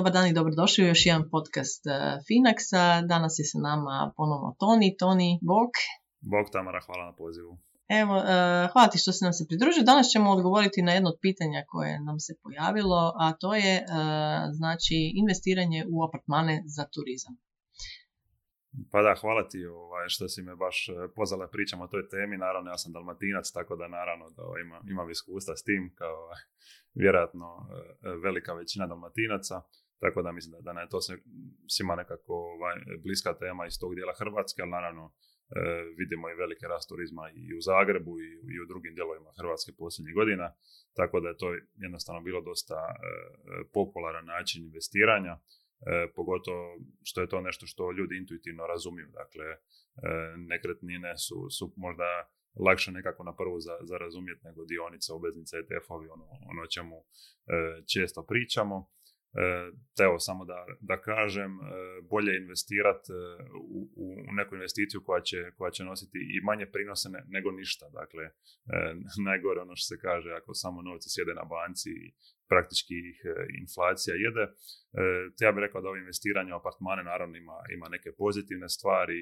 Dobar dan i dobrodošli u još jedan podcast e, Finaxa. Danas je sa nama ponovno Toni. Toni, bok. Bog Tamara, hvala na pozivu. Evo, e, hvala ti što si nam se pridružio. Danas ćemo odgovoriti na jedno od pitanja koje nam se pojavilo, a to je e, znači investiranje u apartmane za turizam. Pa da, hvala ti ovaj, što si me baš pozvala pričam o toj temi. Naravno, ja sam dalmatinac, tako da naravno da imam, imam iskustva s tim, kao vjerojatno velika većina dalmatinaca. Tako da mislim da, da je to svima nekako ovaj, bliska tema iz tog dijela Hrvatske, ali naravno e, vidimo i velike rast turizma i u Zagrebu i, i u drugim dijelovima Hrvatske posljednjih godina. Tako da je to jednostavno bilo dosta e, popularan način investiranja, e, pogotovo što je to nešto što ljudi intuitivno razumiju. Dakle, nekretnine su, su možda lakše nekako na prvu za, za razumjeti nego dionice, obveznice, ETF-ovi, ono, ono o čemu često pričamo. E, evo samo da, da kažem, e, bolje investirati e, u, u neku investiciju koja će, koja će nositi i manje prinose nego ništa. Dakle, najgore ono što se kaže, ako samo novci sjede na banci i praktički ih inflacija jede. Te ja bih rekao da ovo investiranje u apartmane naravno ima, ima neke pozitivne stvari,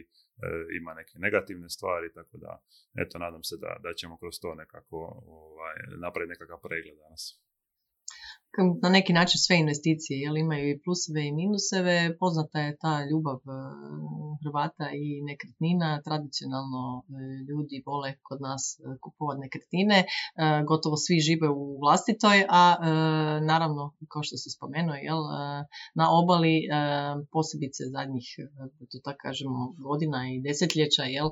ima neke negativne stvari, tako da eto, nadam se da, da ćemo kroz to nekako ovaj, napraviti nekakav pregled danas na neki način sve investicije, jel imaju i pluseve i minuseve. Poznata je ta ljubav e, Hrvata i nekretnina. Tradicionalno e, ljudi vole kod nas e, kupovati nekretnine. Gotovo svi žive u vlastitoj, a naravno, kao što se spomenuo, jel, na obali posebice zadnjih, to tako kažemo, godina i desetljeća, jel,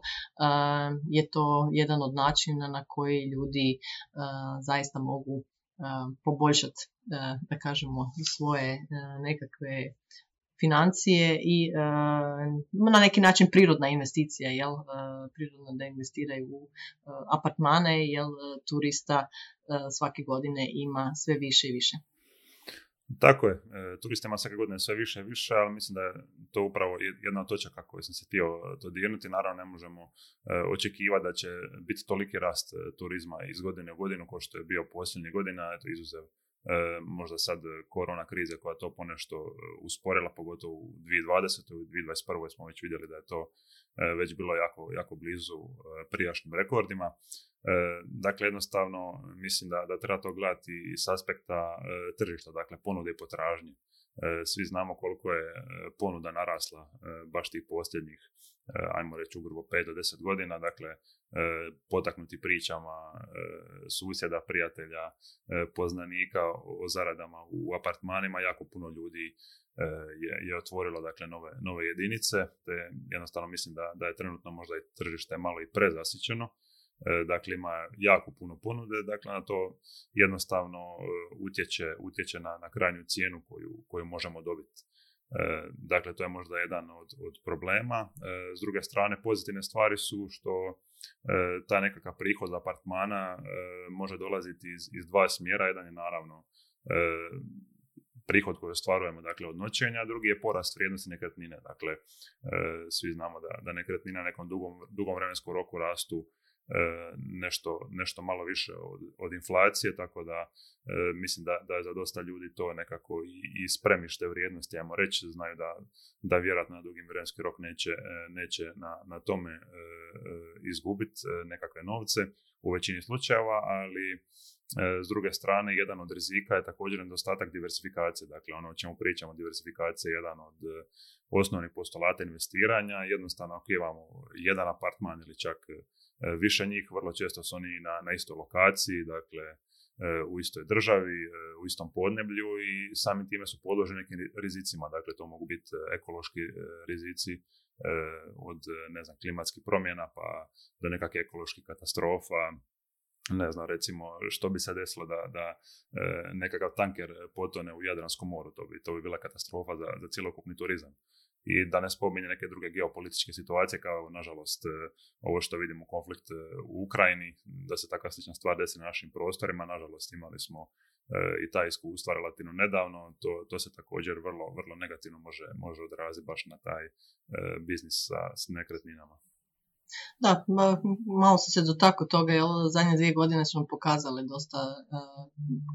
je to jedan od načina na koji ljudi zaista mogu poboljšati, da kažemo, svoje nekakve financije i na neki način prirodna investicija, jel, prirodno da investiraju u apartmane, jel, turista svake godine ima sve više i više. Tako je, e, turistima svake godine sve više i više, ali mislim da je to upravo jedna od točaka koju sam se htio dodirnuti. Naravno ne možemo e, očekivati da će biti toliki rast e, turizma iz godine u godinu kao što je bio posljednjih godina, eto izuzev možda sad korona krize koja to ponešto usporila, pogotovo u 2020. u 2021. smo već vidjeli da je to već bilo jako, jako blizu prijašnjim rekordima. E, dakle, jednostavno mislim da, da treba to gledati s aspekta e, tržišta, dakle ponude i potražnje. E, svi znamo koliko je ponuda narasla baš tih posljednjih, ajmo reći ugrubo 5 do 10 godina, dakle potaknuti pričama susjeda, prijatelja, poznanika o zaradama u apartmanima, jako puno ljudi je, je otvorilo dakle, nove, nove jedinice, te jednostavno mislim da, da je trenutno možda i tržište malo i prezasićeno, E, dakle ima jako puno ponude, dakle na to jednostavno e, utječe, utječe na, na krajnju cijenu koju, koju možemo dobiti. E, dakle, to je možda jedan od, od problema. S druge strane, pozitivne stvari su što ta nekakav prihod apartmana može dolaziti iz, iz dva smjera. Jedan je naravno prihod koji ostvarujemo dakle, od noćenja, a drugi je porast vrijednosti nekretnine. Dakle, svi znamo da, da nekretnina nekom dugom, dugom vremenskom roku rastu E, nešto, nešto malo više od, od inflacije, tako da e, mislim da, da je za dosta ljudi to nekako i, i spremište vrijednosti, ajmo reći, znaju da, da vjerojatno na dugi vremenski rok neće, e, neće na, na tome izgubiti nekakve novce u većini slučajeva, ali s druge strane, jedan od rizika je također nedostatak diversifikacije. Dakle, ono o čemu pričamo, diversifikacija je jedan od osnovnih postulata investiranja. Jednostavno, ako imamo jedan apartman ili čak E, više njih, vrlo često su oni na, na istoj lokaciji, dakle e, u istoj državi, e, u istom podneblju i samim time su podloženi nekim rizicima, dakle to mogu biti ekološki rizici od ne znam, klimatskih promjena pa do nekakve ekoloških katastrofa, ne znam, recimo, što bi se desilo da, da nekakav tanker potone u Jadranskom moru, to bi, to bi bila katastrofa za, za cjelokupni turizam i da ne spominje neke druge geopolitičke situacije kao nažalost e, ovo što vidimo konflikt e, u Ukrajini, da se takva slična stvar desi na našim prostorima. Nažalost imali smo i ta iskustva relativno nedavno, to, to se također vrlo, vrlo negativno može, može odraziti baš na taj biznis sa, s nekretninama. Da, malo sam se dotakao toga, jer zadnje dvije godine su nam pokazale dosta e,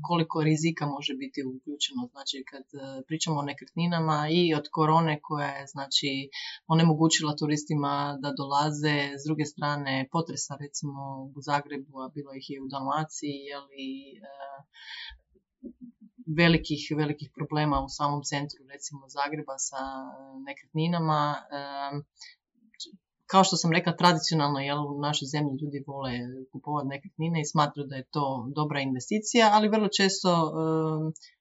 koliko rizika može biti uključeno. Znači, kad e, pričamo o nekretninama i od korone koja je znači, onemogućila turistima da dolaze, s druge strane potresa recimo u Zagrebu, a bilo ih je u Dalmaciji, jeli, e, velikih, velikih problema u samom centru recimo Zagreba sa nekretninama kao što sam rekla, tradicionalno jel, u našoj zemlji ljudi vole kupovati nekretnine i smatraju da je to dobra investicija, ali vrlo često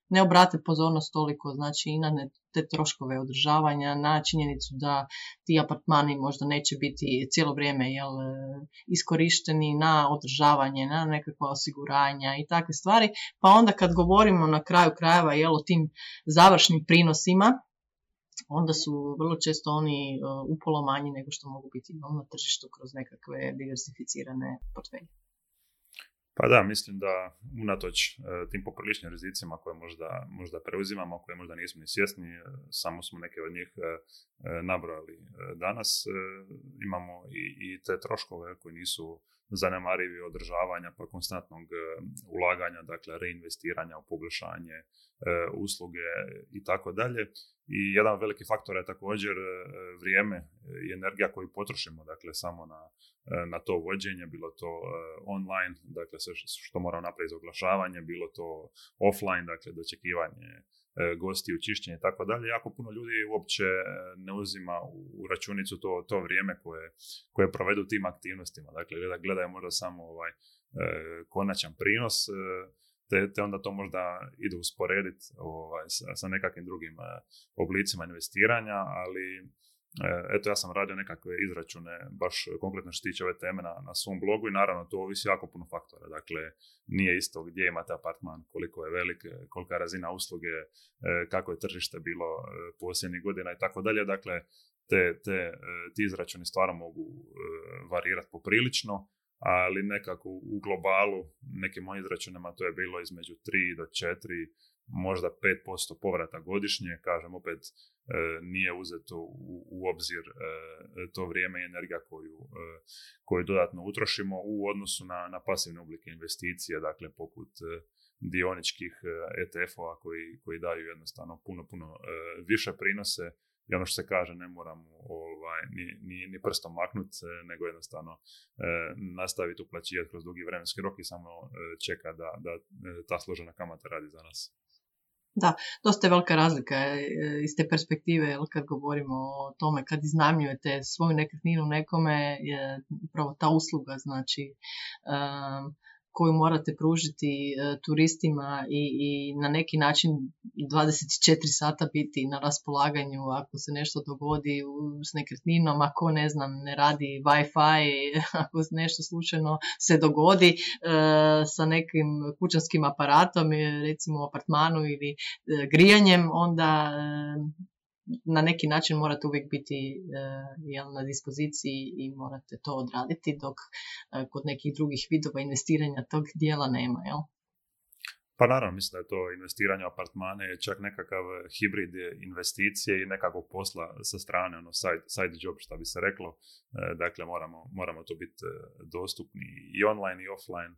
ne obrate pozornost toliko znači i na te troškove održavanja, na činjenicu da ti apartmani možda neće biti cijelo vrijeme jel, iskorišteni na održavanje, na nekakva osiguranja i takve stvari. Pa onda kad govorimo na kraju krajeva jel, o tim završnim prinosima, onda su vrlo često oni e, upola manji nego što mogu biti na tržištu kroz nekakve diversificirane portfelje. Pa da, mislim da unatoč e, tim popriličnim rizicima koje možda, možda preuzimamo, koje možda nismo ni svjesni, e, samo smo neke od njih nabrojali danas, imamo i, i te troškove koji nisu zanemarivi održavanja pa konstantnog ulaganja, dakle reinvestiranja u poboljšanje usluge i tako dalje. I jedan veliki faktor je također e, vrijeme i energija koju potrošimo, dakle samo na, e, na to vođenje, bilo to e, online, dakle sve što moramo napraviti za oglašavanje, bilo to offline, dakle dočekivanje gosti, učišćenje i tako dalje. Jako puno ljudi uopće ne uzima u računicu to, to vrijeme koje, koje provedu tim aktivnostima. Dakle, gledaju možda samo ovaj konačan prinos, te, te onda to možda ide usporediti ovaj, sa, sa nekakvim drugim oblicima investiranja, ali eto ja sam radio nekakve izračune baš konkretno što tiče ove teme na, na svom blogu i naravno to ovisi jako puno faktora. Dakle, nije isto gdje imate apartman, koliko je velik, kolika je razina usluge, uh, kako je tržište bilo posljednjih godina i tako dalje. Dakle, te, te, ti izračuni stvarno mogu varirati poprilično ali nekako u globalu, nekim mojim izračunama to je bilo između 3 do 4, možda 5% povrata godišnje, kažem opet e, nije uzeto u, obzir e, to vrijeme i energija koju, e, koju dodatno utrošimo u odnosu na, na pasivne oblike investicije, dakle poput dioničkih ETF-ova koji, koji daju jednostavno puno, puno više prinose i ono što se kaže ne moramo ovaj, ni, ni, ni prstom maknuti, nego jednostavno e, nastaviti uplaćivati kroz dugi vremenski rok i samo e, čeka da, da ta složena kamata radi za nas. Da, dosta je velika razlika iz te perspektive kad govorimo o tome kad iznajmljujete svoju nekretninu nekome je upravo ta usluga znači koju morate pružiti e, turistima i, i na neki način 24 sata biti na raspolaganju ako se nešto dogodi s nekretninom, ako ne znam ne radi Wi-Fi, ako nešto slučajno se dogodi e, sa nekim kućanskim aparatom, recimo u apartmanu ili e, grijanjem, onda na neki način morate uvijek biti uh, na dispoziciji i morate to odraditi dok uh, kod nekih drugih vidova investiranja tog dijela nema. Jel? Pa naravno, mislim da je to investiranje u apartmane čak nekakav hibrid investicije i nekakvog posla sa strane, ono side, side job što bi se reklo. E, dakle, moramo, moramo to biti dostupni i online i offline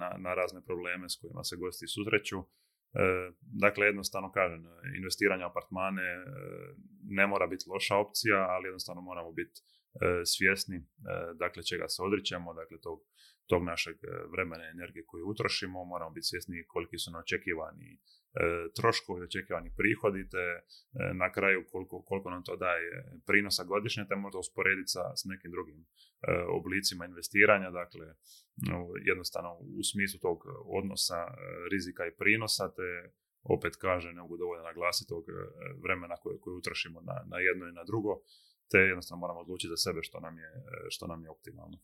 na, na razne probleme s kojima se gosti susreću. E, dakle, jednostavno kažem, investiranje apartmane e, ne mora biti loša opcija, ali jednostavno moramo biti e, svjesni dakle čega se odričemo, dakle tog, tog našeg vremena i energije koju utrošimo, moramo biti svjesni koliki su neočekivani troškovi, očekivani prihodi, te na kraju koliko, koliko nam to daje prinosa godišnje, te možda usporediti sa, s nekim drugim oblicima investiranja, dakle jednostavno u smislu tog odnosa e, rizika i prinosa, te opet kaže, ne mogu dovoljno naglasiti tog e, vremena koje, koje utrošimo na, na jedno i na drugo, te jednostavno moramo odlučiti za sebe što nam je, e, što nam je optimalno.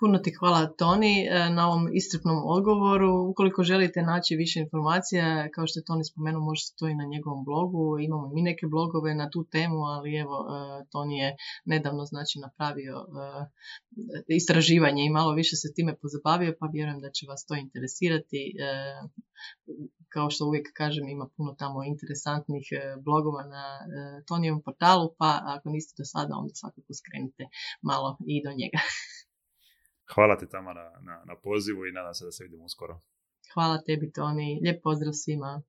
Puno ti hvala Toni e, na ovom istrpnom odgovoru. Ukoliko želite naći više informacija, kao što je Toni spomenuo, možete to i na njegovom blogu. Imamo mi neke blogove na tu temu, ali evo, e, Toni je nedavno znači napravio e, istraživanje i malo više se time pozabavio, pa vjerujem da će vas to interesirati. Kao što uvijek kažem, ima puno tamo interesantnih blogova na Tonijevom portalu, pa ako niste do sada, onda svakako skrenite malo i do njega. Hvala ti Tamara na, na pozivu i nadam se da se vidimo uskoro. Hvala tebi Toni, lijep pozdrav svima.